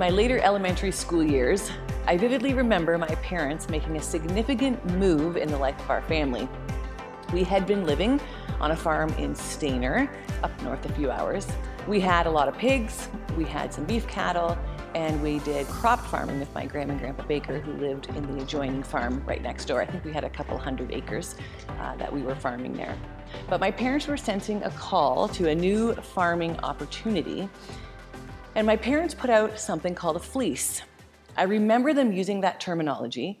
my later elementary school years, I vividly remember my parents making a significant move in the life of our family. We had been living on a farm in Stayner, up north a few hours. We had a lot of pigs, we had some beef cattle, and we did crop farming with my grandma and grandpa Baker, who lived in the adjoining farm right next door. I think we had a couple hundred acres uh, that we were farming there. But my parents were sensing a call to a new farming opportunity, and my parents put out something called a fleece. I remember them using that terminology,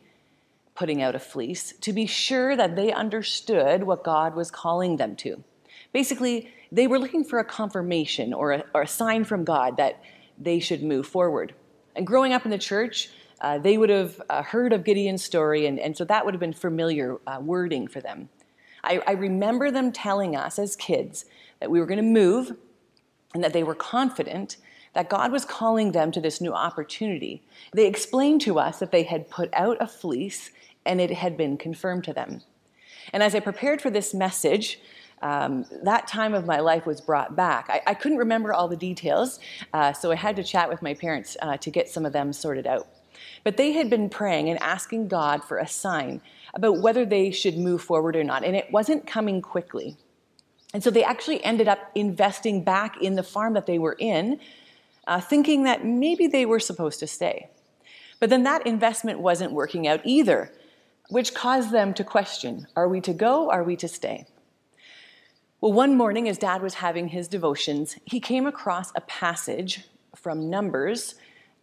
putting out a fleece, to be sure that they understood what God was calling them to. Basically, they were looking for a confirmation or a, or a sign from God that they should move forward. And growing up in the church, uh, they would have uh, heard of Gideon's story, and, and, so that would have been familiar uh, wording for them. I, I remember them telling us as kids that we were going to move and that they were confident that God was calling them to this new opportunity. They explained to us that they had put out a fleece and it had been confirmed to them. And as I prepared for this message, um, that time of my life was brought back. I, I couldn't remember all the details, uh, so I had to chat with my parents uh, to get some of them sorted out. But they had been praying and asking God for a sign about whether they should move forward or not, and it wasn't coming quickly. And so they actually ended up investing back in the farm that they were in, uh, thinking that maybe they were supposed to stay. But then that investment wasn't working out either, which caused them to question are we to go? Are we to stay? Well, one morning, as dad was having his devotions, he came across a passage from Numbers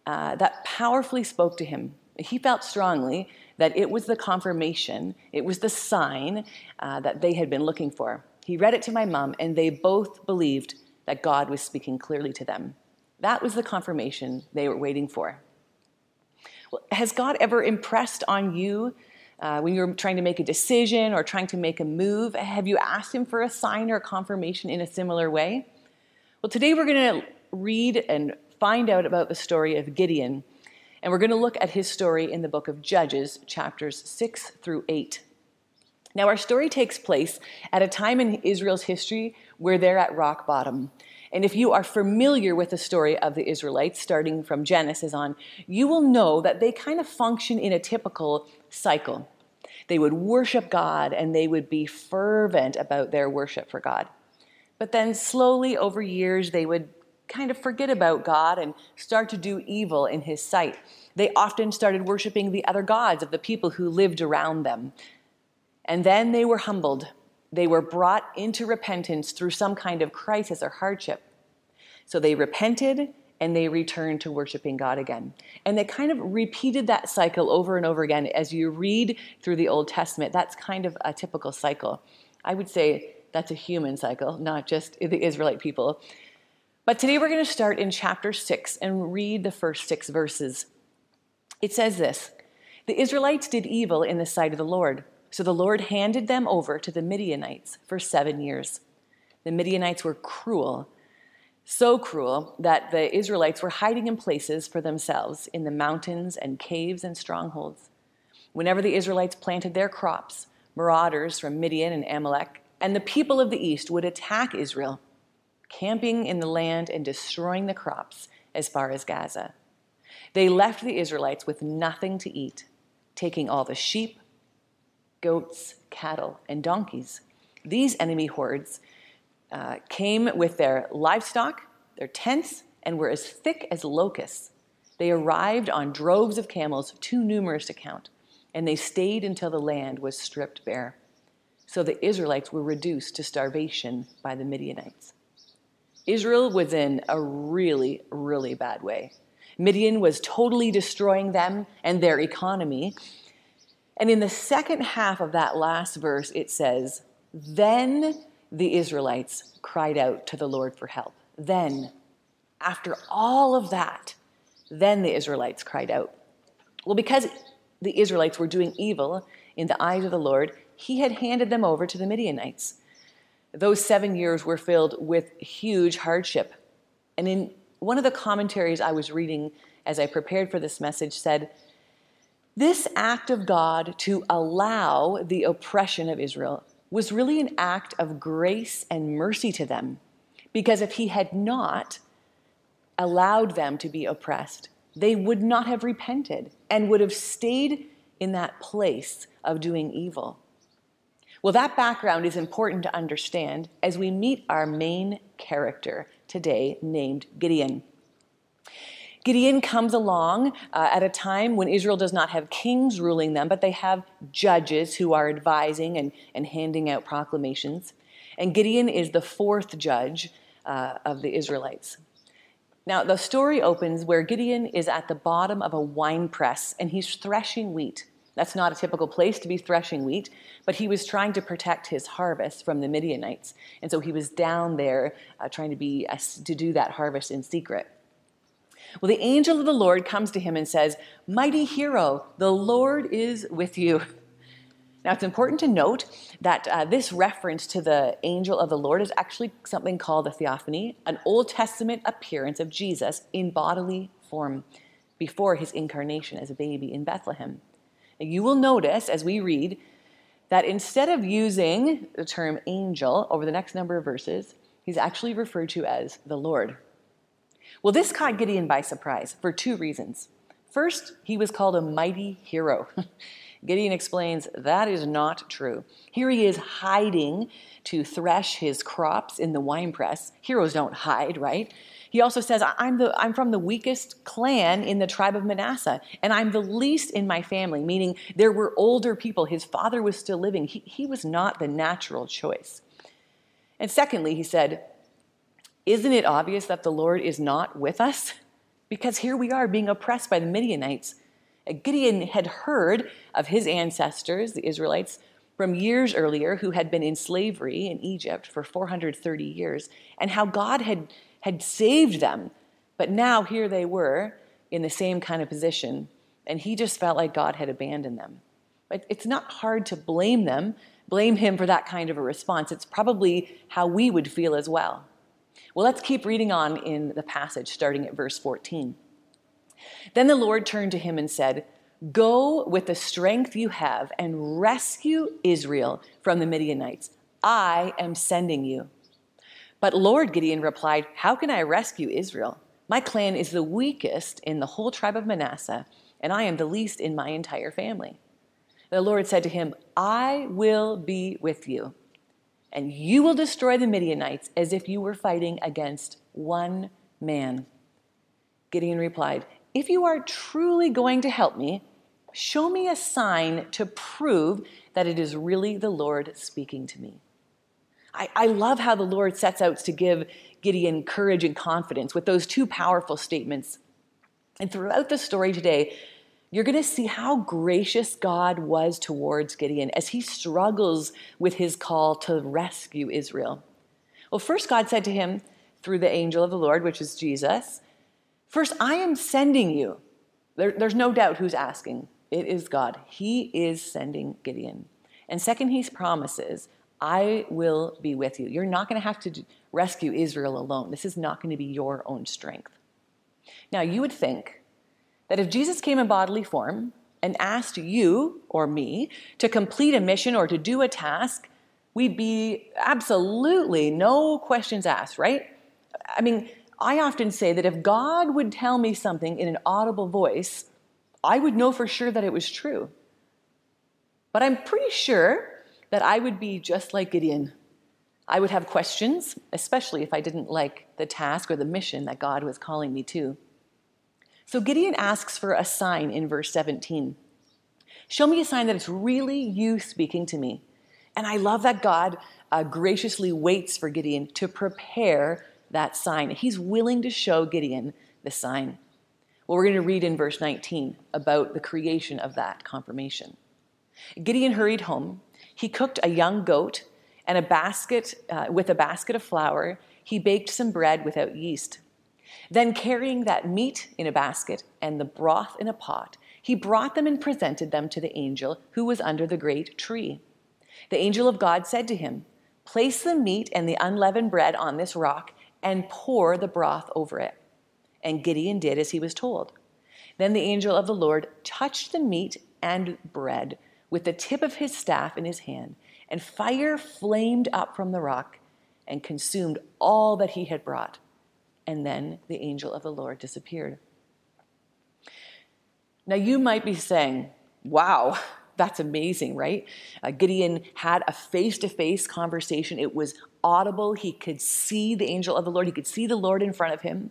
uh, that powerfully spoke to him. He felt strongly that it was the confirmation, it was the sign uh, that they had been looking for. He read it to my mom, and they both believed that God was speaking clearly to them. That was the confirmation they were waiting for. Well, has God ever impressed on you uh, when you're trying to make a decision or trying to make a move? Have you asked Him for a sign or a confirmation in a similar way? Well, today we're going to read and find out about the story of Gideon, and we're going to look at his story in the book of Judges, chapters 6 through 8. Now, our story takes place at a time in Israel's history where they're at rock bottom. And if you are familiar with the story of the Israelites, starting from Genesis on, you will know that they kind of function in a typical cycle. They would worship God and they would be fervent about their worship for God. But then slowly over years, they would kind of forget about God and start to do evil in His sight. They often started worshiping the other gods of the people who lived around them. And then they were humbled they were brought into repentance through some kind of crisis or hardship. So they repented and they returned to worshiping God again. And they kind of repeated that cycle over and over again. As you read through the Old Testament, that's kind of a typical cycle. I would say that's a human cycle, not just the Israelite people. But today we're going to start in chapter 6 and read the first six verses. It says this The Israelites did evil in the sight of the Lord so the Lord handed them over to the Midianites for seven years. The Midianites were cruel, so cruel that the Israelites were hiding in places for themselves in the mountains and caves and strongholds. Whenever the Israelites planted their crops, marauders from Midian and Amalek and the people of the east would attack Israel, camping in the land and destroying the crops as far as Gaza. They left the Israelites with nothing to eat, taking all the sheep, goats, cattle, and donkeys. These enemy hordes uh, came with their livestock, their tents, and were as thick as locusts. They arrived on droves of camels, too numerous to count, and they stayed until the land was stripped bare. So the Israelites were reduced to starvation by the Midianites. Israel was in a really, really bad way. Midian was totally destroying them and their economy, and in the second half of that last verse, it says, Then the Israelites cried out to the Lord for help. Then, after all of that, then the Israelites cried out. Well, because the Israelites were doing evil in the eyes of the Lord, he had handed them over to the Midianites. Those seven years were filled with huge hardship. And in one of the commentaries I was reading as I prepared for this message said, this act of God to allow the oppression of Israel was really an act of grace and mercy to them. Because if he had not allowed them to be oppressed, they would not have repented and would have stayed in that place of doing evil. Well, that background is important to understand as we meet our main character today, named Gideon. Gideon comes along uh, at a time when Israel does not have kings ruling them, but they have judges who are advising and, and handing out proclamations. And Gideon is the fourth judge uh, of the Israelites. Now, the story opens where Gideon is at the bottom of a wine press and he's threshing wheat. That's not a typical place to be threshing wheat, but he was trying to protect his harvest from the Midianites. And so he was down there uh, trying to, be, uh, to do that harvest in secret. Well, the angel of the Lord comes to him and says, Mighty hero, the Lord is with you. Now, it's important to note that uh, this reference to the angel of the Lord is actually something called a theophany, an Old Testament appearance of Jesus in bodily form before his incarnation as a baby in Bethlehem. And you will notice as we read that instead of using the term angel over the next number of verses, he's actually referred to as the Lord. Well, this caught Gideon by surprise for two reasons. First, he was called a mighty hero. Gideon explains that is not true. Here he is hiding to thresh his crops in the winepress. Heroes don't hide, right? He also says, I'm, the, I'm from the weakest clan in the tribe of Manasseh, and I'm the least in my family, meaning there were older people. His father was still living. He, he was not the natural choice. And secondly, he said, Isn't it obvious that the Lord is not with us? Because here we are being oppressed by the Midianites. Gideon had heard of his ancestors, the Israelites, from years earlier who had been in slavery in Egypt for 430 years, and how God had, had saved them. But now here they were in the same kind of position, and he just felt like God had abandoned them. But it's not hard to blame them, blame him for that kind of a response. It's probably how we would feel as well. Well, let's keep reading on in the passage, starting at verse 14. Then the Lord turned to him and said, Go with the strength you have and rescue Israel from the Midianites. I am sending you. But Lord, Gideon replied, How can I rescue Israel? My clan is the weakest in the whole tribe of Manasseh, and I am the least in my entire family. The Lord said to him, I will be with you, and you will destroy the Midianites as if you were fighting against one man. Gideon replied, if you are truly going to help me, show me a sign to prove that it is really the Lord speaking to me. I, I, love how the Lord sets out to give Gideon courage and confidence with those two powerful statements. And throughout the story today, you're going to see how gracious God was towards Gideon as he struggles with his call to rescue Israel. Well, first, God said to him through the angel of the Lord, which is Jesus, First, I am sending you. There, there's no doubt who's asking. It is God. He is sending Gideon. And second, he promises, I will be with you. You're not going to have to rescue Israel alone. This is not going to be your own strength. Now, you would think that if Jesus came in bodily form and asked you or me to complete a mission or to do a task, we'd be absolutely no questions asked, right? I mean, I often say that if God would tell me something in an audible voice, I would know for sure that it was true. But I'm pretty sure that I would be just like Gideon. I would have questions, especially if I didn't like the task or the mission that God was calling me to. So Gideon asks for a sign in verse 17. Show me a sign that it's really you speaking to me. And I love that God uh, graciously waits for Gideon to prepare that sign. He's willing to show Gideon the sign. Well, we're going to read in verse 19 about the creation of that confirmation. Gideon hurried home. He cooked a young goat and a basket uh, with a basket of flour. He baked some bread without yeast. Then, carrying that meat in a basket and the broth in a pot, he brought them and presented them to the angel who was under the great tree. The angel of God said to him, Place the meat and the unleavened bread on this rock and pour the broth over it. And Gideon did as he was told. Then the angel of the Lord touched the meat and bread with the tip of his staff in his hand, and fire flamed up from the rock and consumed all that he had brought. And then the angel of the Lord disappeared. Now, you might be saying, wow, that's amazing, right? Uh, Gideon had a face to face conversation. It was audible. He could see the angel of the Lord, he could see the Lord in front of him.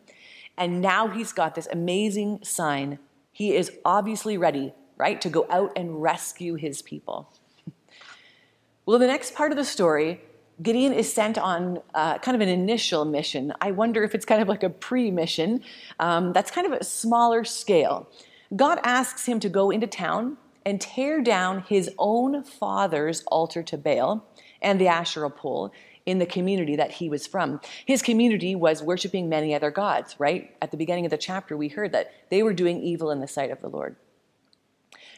And now he's got this amazing sign. He is obviously ready, right, to go out and rescue his people. Well, the next part of the story, Gideon is sent on uh, kind of an initial mission. I wonder if it's kind of like a pre mission. Um, that's kind of a smaller scale. God asks him to go into town and tear down his own father's altar to Baal and the Asherah pole in the community that he was from. His community was worshiping many other gods, right? At the beginning of the chapter, we heard that they were doing evil in the sight of the Lord.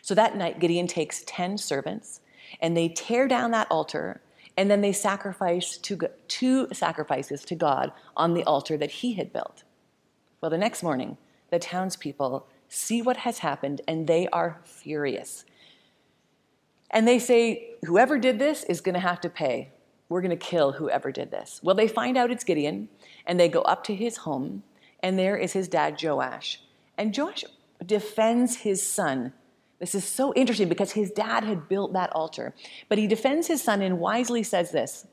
So that night, Gideon takes 10 servants and they tear down that altar and then they sacrifice two, two sacrifices to God on the altar that he had built. Well, the next morning, the townspeople see what has happened and they are furious. And they say, Whoever did this is going to have to pay. We're going to kill whoever did this. Well, they find out it's Gideon and they go up to his home, and there is his dad, Joash. And Joash defends his son this is so interesting because his dad had built that altar. But he defends his son and wisely says this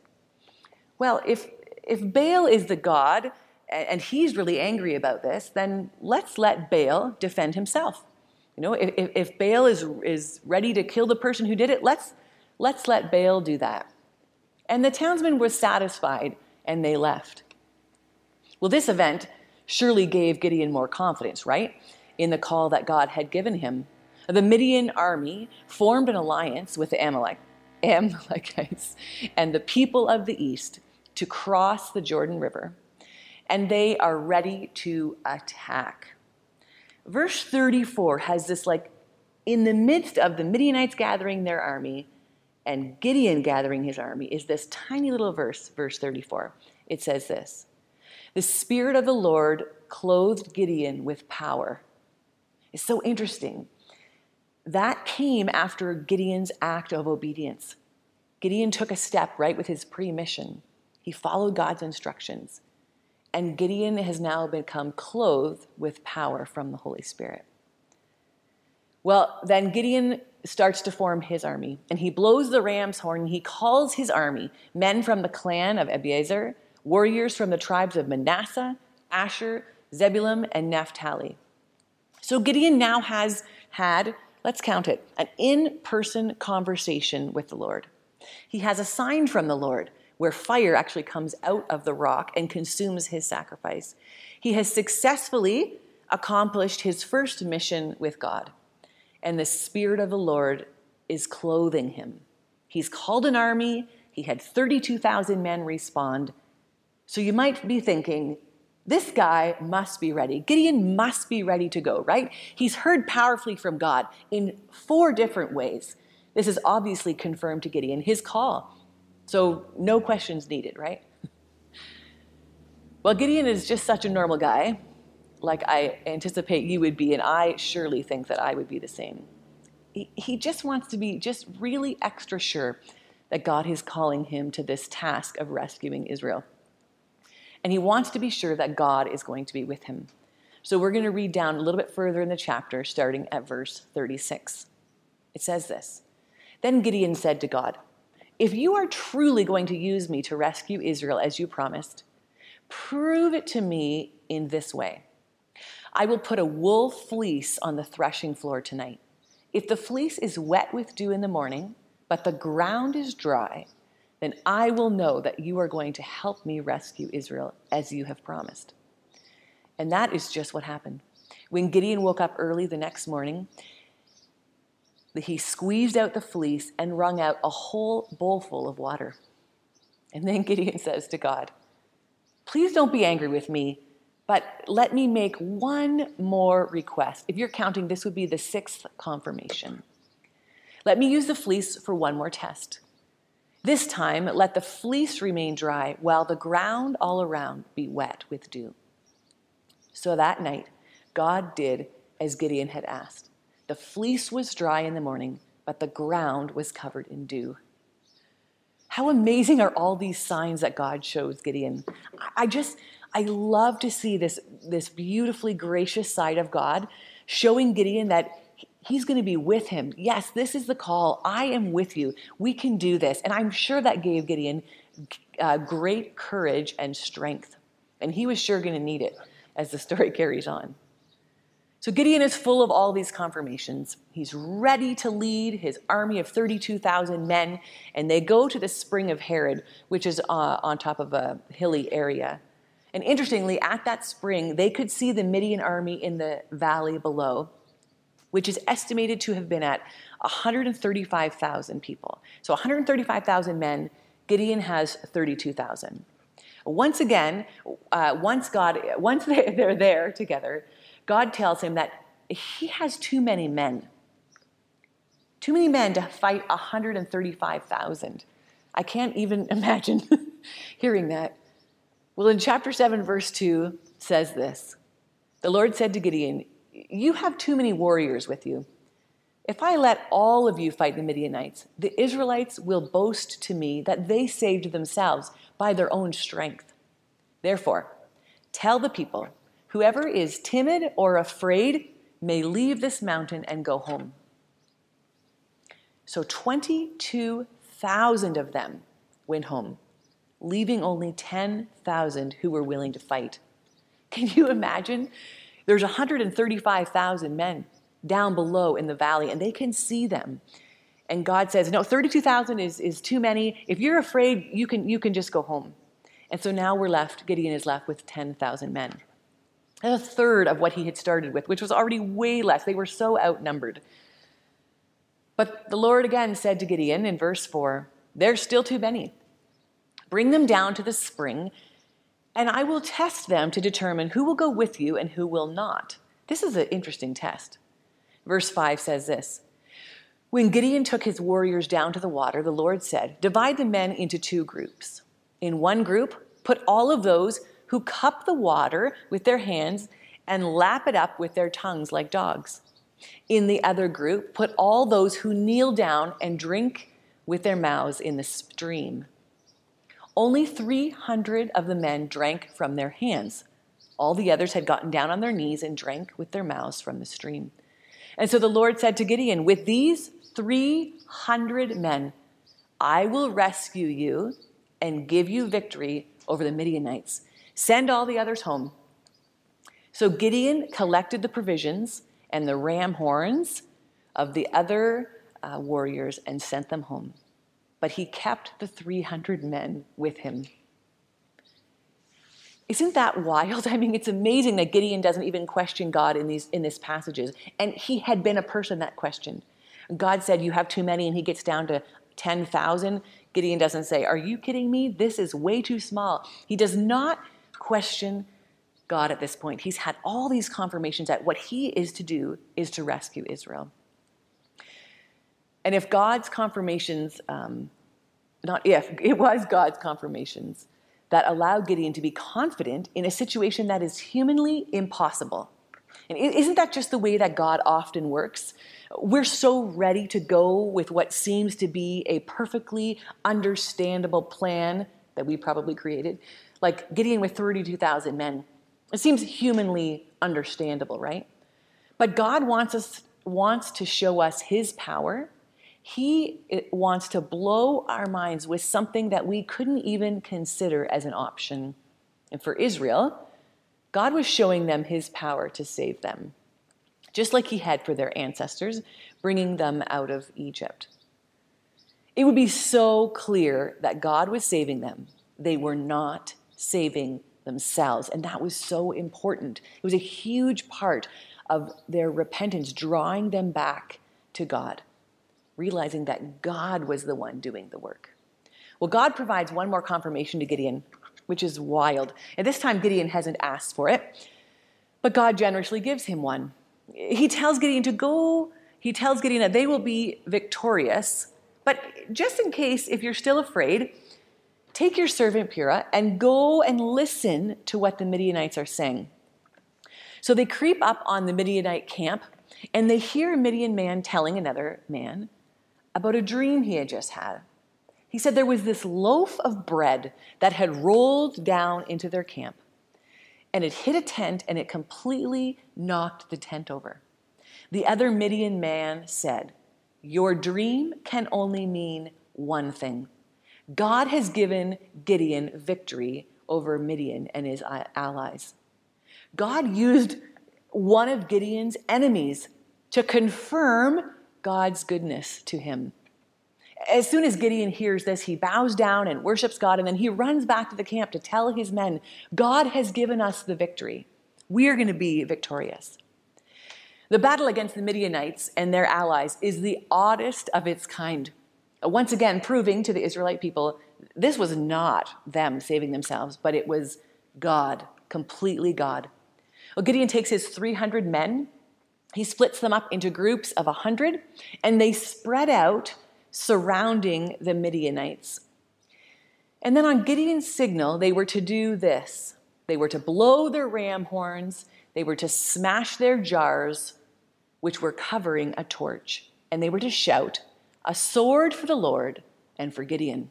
Well, if, if Baal is the God and he's really angry about this, then let's let Baal defend himself. You know, if, if Baal is, is ready to kill the person who did it, let's, let's let Baal do that. And the townsmen were satisfied and they left. Well, this event surely gave Gideon more confidence, right? In the call that God had given him the Midian army formed an alliance with the Amalek, Amalekites and the people of the east to cross the Jordan River, and they are ready to attack. Verse 34 has this like, in the midst of the Midianites gathering their army and Gideon gathering his army, is this tiny little verse, verse 34. It says this The Spirit of the Lord clothed Gideon with power. It's so interesting that came after Gideon's act of obedience. Gideon took a step right with his pre mission. He followed God's instructions. And Gideon has now become clothed with power from the Holy Spirit. Well, then Gideon starts to form his army, and he blows the ram's horn, and he calls his army men from the clan of Abiezer, warriors from the tribes of Manasseh, Asher, Zebulun, and Naphtali. So Gideon now has had let's count it, an in person conversation with the Lord. He has a sign from the Lord where fire actually comes out of the rock and consumes his sacrifice. He has successfully accomplished his first mission with God, and the Spirit of the Lord is clothing him. He's called an army, he had 32,000 men respond. So you might be thinking, this guy must be ready. Gideon must be ready to go, right? He's heard powerfully from God in four different ways. This is obviously confirmed to Gideon, his call. So, no questions needed, right? well, Gideon is just such a normal guy, like I anticipate you would be, and I surely think that I would be the same. He, just wants to be just really extra sure that God is calling him to this task of rescuing Israel and he wants to be sure that God is going to be with him. So we're going to read down a little bit further in the chapter, starting at verse 36. It says this Then Gideon said to God, If you are truly going to use me to rescue Israel as you promised, prove it to me in this way. I will put a wool fleece on the threshing floor tonight. If the fleece is wet with dew in the morning, but the ground is dry, then I will know that you are going to help me rescue Israel as you have promised. And that is just what happened. When Gideon woke up early the next morning, he squeezed out the fleece and wrung out a whole bowlful of water. And then Gideon says to God, Please don't be angry with me, but let me make one more request. If you're counting, this would be the sixth confirmation. Let me use the fleece for one more test. This time, let the fleece remain dry, while the ground all around be wet with dew. So that night, God did as Gideon had asked. The fleece was dry in the morning, but the ground was covered in dew. How amazing are all these signs that God shows Gideon? I just, I love to see this, this beautifully gracious side of God showing Gideon that He's going to be with him. Yes, this is the call. I am with you. We can do this. And I'm sure that gave Gideon uh, great courage and strength. And he was sure going to need it as the story carries on. So Gideon is full of all these confirmations. He's ready to lead his army of 32,000 men, and they go to the spring of Harod, which is uh, on top of a hilly area. And interestingly, at that spring, they could see the Midian army in the valley below, which is estimated to have been at 135,000 people. So 135,000 men, Gideon has 32,000. Once again, uh, once God, once they're there together, God tells him that he has too many men. Too many men to fight 135,000. I can't even imagine hearing that. Well, in chapter 7, verse 2 says this The Lord said to Gideon, You have too many warriors with you. If I let all of you fight the Midianites, the Israelites will boast to me that they saved themselves by their own strength. Therefore, tell the people whoever is timid or afraid may leave this mountain and go home. So 22,000 of them went home, leaving only 10,000 who were willing to fight. Can you imagine? There's 135,000 men down below in the valley, and they can see them. And God says, No, 32,000 is, is too many. If you're afraid, you can, you can just go home. And so now we're left, Gideon is left with 10,000 men. A third of what he had started with, which was already way less. They were so outnumbered. But the Lord again said to Gideon in verse 4 There's still too many. Bring them down to the spring, and I will test them to determine who will go with you and who will not. This is an interesting test. Verse 5 says this When Gideon took his warriors down to the water, the Lord said, Divide the men into two groups. In one group, put all of those who cup the water with their hands and lap it up with their tongues like dogs. In the other group, put all those who kneel down and drink with their mouths in the stream. Only 300 of the men drank from their hands. All the others had gotten down on their knees and drank with their mouths from the stream. And so the Lord said to Gideon, With these 300 men, I will rescue you and give you victory over the Midianites. Send all the others home. So Gideon collected the provisions and the ram horns of the other uh, warriors and sent them home. But he kept the 300 men with him. Isn't that wild? I mean, it's amazing that Gideon doesn't even question God in these in this passages. And he had been a person that questioned. God said, You have too many, and he gets down to 10,000. Gideon doesn't say, Are you kidding me? This is way too small. He does not question God at this point. He's had all these confirmations that what he is to do is to rescue Israel. And if God's confirmations, um, not if, it was God's confirmations that allowed Gideon to be confident in a situation that is humanly impossible. And isn't that just the way that God often works? We're so ready to go with what seems to be a perfectly understandable plan that we probably created, like Gideon with 32,000 men. It seems humanly understandable, right? But God wants us wants to show us his power. He wants to blow our minds with something that we couldn't even consider as an option. And for Israel, God was showing them his power to save them just like he had for their ancestors, bringing them out of Egypt. It would be so clear that God was saving them. They were not saving themselves. And that was so important. It was a huge part of their repentance, drawing them back to God, realizing that God was the one doing the work. Well, God provides one more confirmation to Gideon, which is wild. At this time, Gideon hasn't asked for it, but God generously gives him one he tells Gideon to go, he tells Gideon that they will be victorious. But just in case, if you're still afraid, take your servant Purah and go and listen to what the Midianites are saying. So they creep up on the Midianite camp and they hear a Midian man telling another man about a dream he had just had. He said there was this loaf of bread that had rolled down into their camp and it hit a tent and it completely knocked the tent over. The other Midian man said, Your dream can only mean one thing. God has given Gideon victory over Midian and his allies. God used one of Gideon's enemies to confirm God's goodness to him. As soon as Gideon hears this, he bows down and worships God, and then he runs back to the camp to tell his men, God has given us the victory. We are going to be victorious. The battle against the Midianites and their allies is the oddest of its kind. Once again, proving to the Israelite people this was not them saving themselves, but it was God, completely God. Well, Gideon takes his 300 men, he splits them up into groups of 100, and they spread out surrounding the Midianites. And then on Gideon's signal, they were to do this they were to blow their ram horns, they were to smash their jars, which were covering a torch, and they were to shout, A sword for the Lord and for Gideon.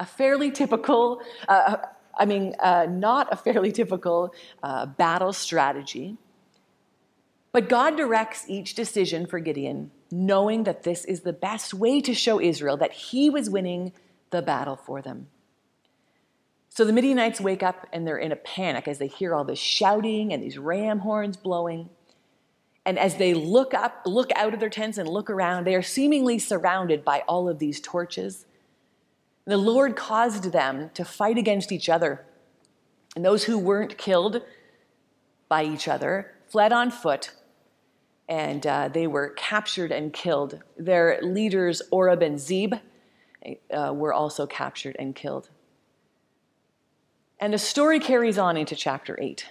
A fairly typical, uh, I mean, uh, not a fairly typical uh, battle strategy. But God directs each decision for Gideon, knowing that this is the best way to show Israel that he was winning the battle for them. So the Midianites wake up and they're in a panic as they hear all this shouting and these ram horns blowing. And as they look up, look out of their tents and look around, they are seemingly surrounded by all of these torches the Lord caused them to fight against each other. And those who weren't killed by each other fled on foot and uh, they were captured and killed. Their leaders, Oreb and Zeb, uh, were also captured and killed. And the story carries on into chapter 8.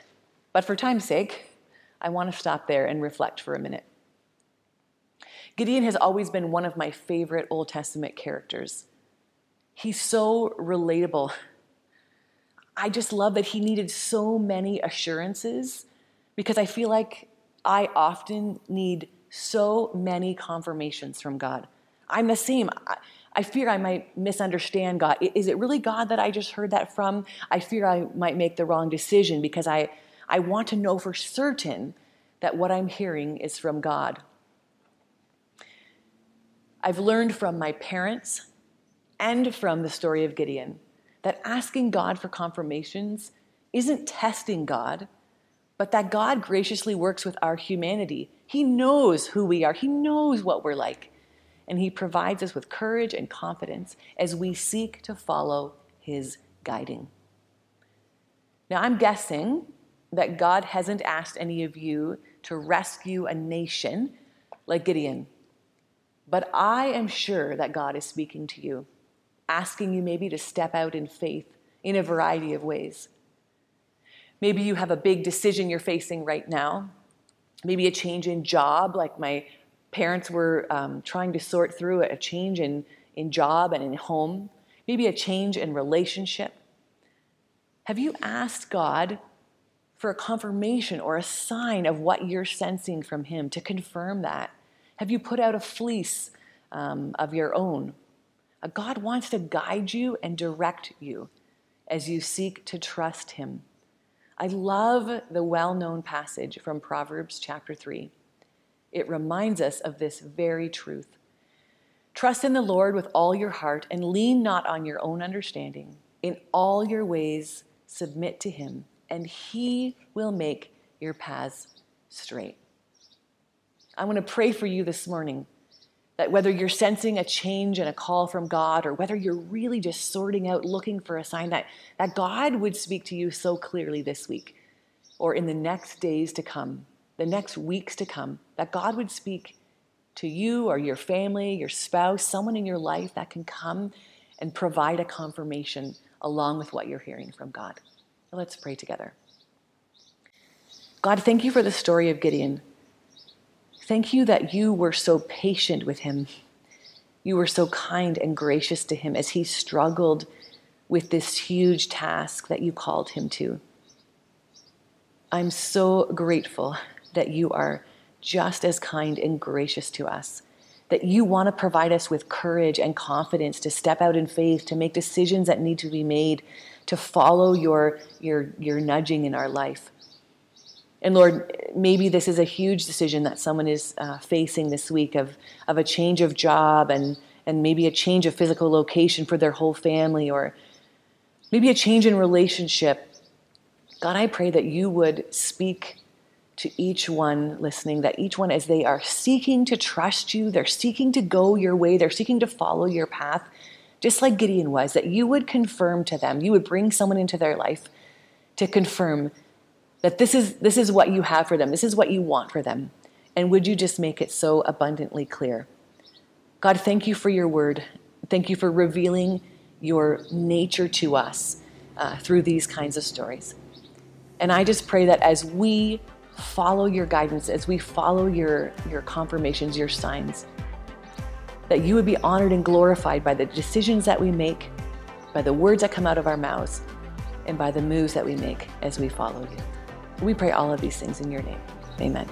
But for time's sake, I want to stop there and reflect for a minute. Gideon has always been one of my favorite Old Testament characters. He's so relatable. I just love that he needed so many assurances because I feel like I often need so many confirmations from God. I'm the same. I, I fear I might misunderstand God. Is it really God that I just heard that from? I fear I might make the wrong decision because I, I want to know for certain that what I'm hearing is from God. I've learned from my parents and from the story of Gideon that asking God for confirmations isn't testing God, but that God graciously works with our humanity. He knows who we are, He knows what we're like, and He provides us with courage and confidence as we seek to follow His guiding. Now, I'm guessing that God hasn't asked any of you to rescue a nation like Gideon, but I am sure that God is speaking to you asking you maybe to step out in faith in a variety of ways. Maybe you have a big decision you're facing right now. Maybe a change in job, like my parents were um, trying to sort through a change in, in job and in home. Maybe a change in relationship. Have you asked God for a confirmation or a sign of what you're sensing from Him to confirm that? Have you put out a fleece um, of your own God wants to guide you and direct you as you seek to trust Him. I love the well known passage from Proverbs chapter 3. It reminds us of this very truth. Trust in the Lord with all your heart and lean not on your own understanding. In all your ways, submit to Him, and He will make your paths straight. I want to pray for you this morning that whether you're sensing a change and a call from God, or whether you're really just sorting out, looking for a sign that, that God would speak to you so clearly this week or in the next days to come, the next weeks to come, that God would speak to you or your family, your spouse, someone in your life that can come and provide a confirmation along with what you're hearing from God. Let's pray together. God, thank you for the story of Gideon. Thank you that you were so patient with him. You were so kind and gracious to him as he struggled with this huge task that you called him to. I'm so grateful that you are just as kind and gracious to us, that you want to provide us with courage and confidence to step out in faith, to make decisions that need to be made, to follow your, your, your nudging in our life. And Lord, maybe this is a huge decision that someone is uh, facing this week of, of a change of job and, and maybe a change of physical location for their whole family or maybe a change in relationship. God, I pray that you would speak to each one listening, that each one, as they are seeking to trust you, they're seeking to go your way, they're seeking to follow your path, just like Gideon was, that you would confirm to them, you would bring someone into their life to confirm that this is, this is what you have for them, this is what you want for them. And would you just make it so abundantly clear? God, thank you for your word. Thank you for revealing your nature to us uh, through these kinds of stories. And I just pray that as we follow your guidance, as we follow your, your confirmations, your signs, that you would be honored and glorified by the decisions that we make, by the words that come out of our mouths, and by the moves that we make as we follow you. We pray all of these things in your name. Amen.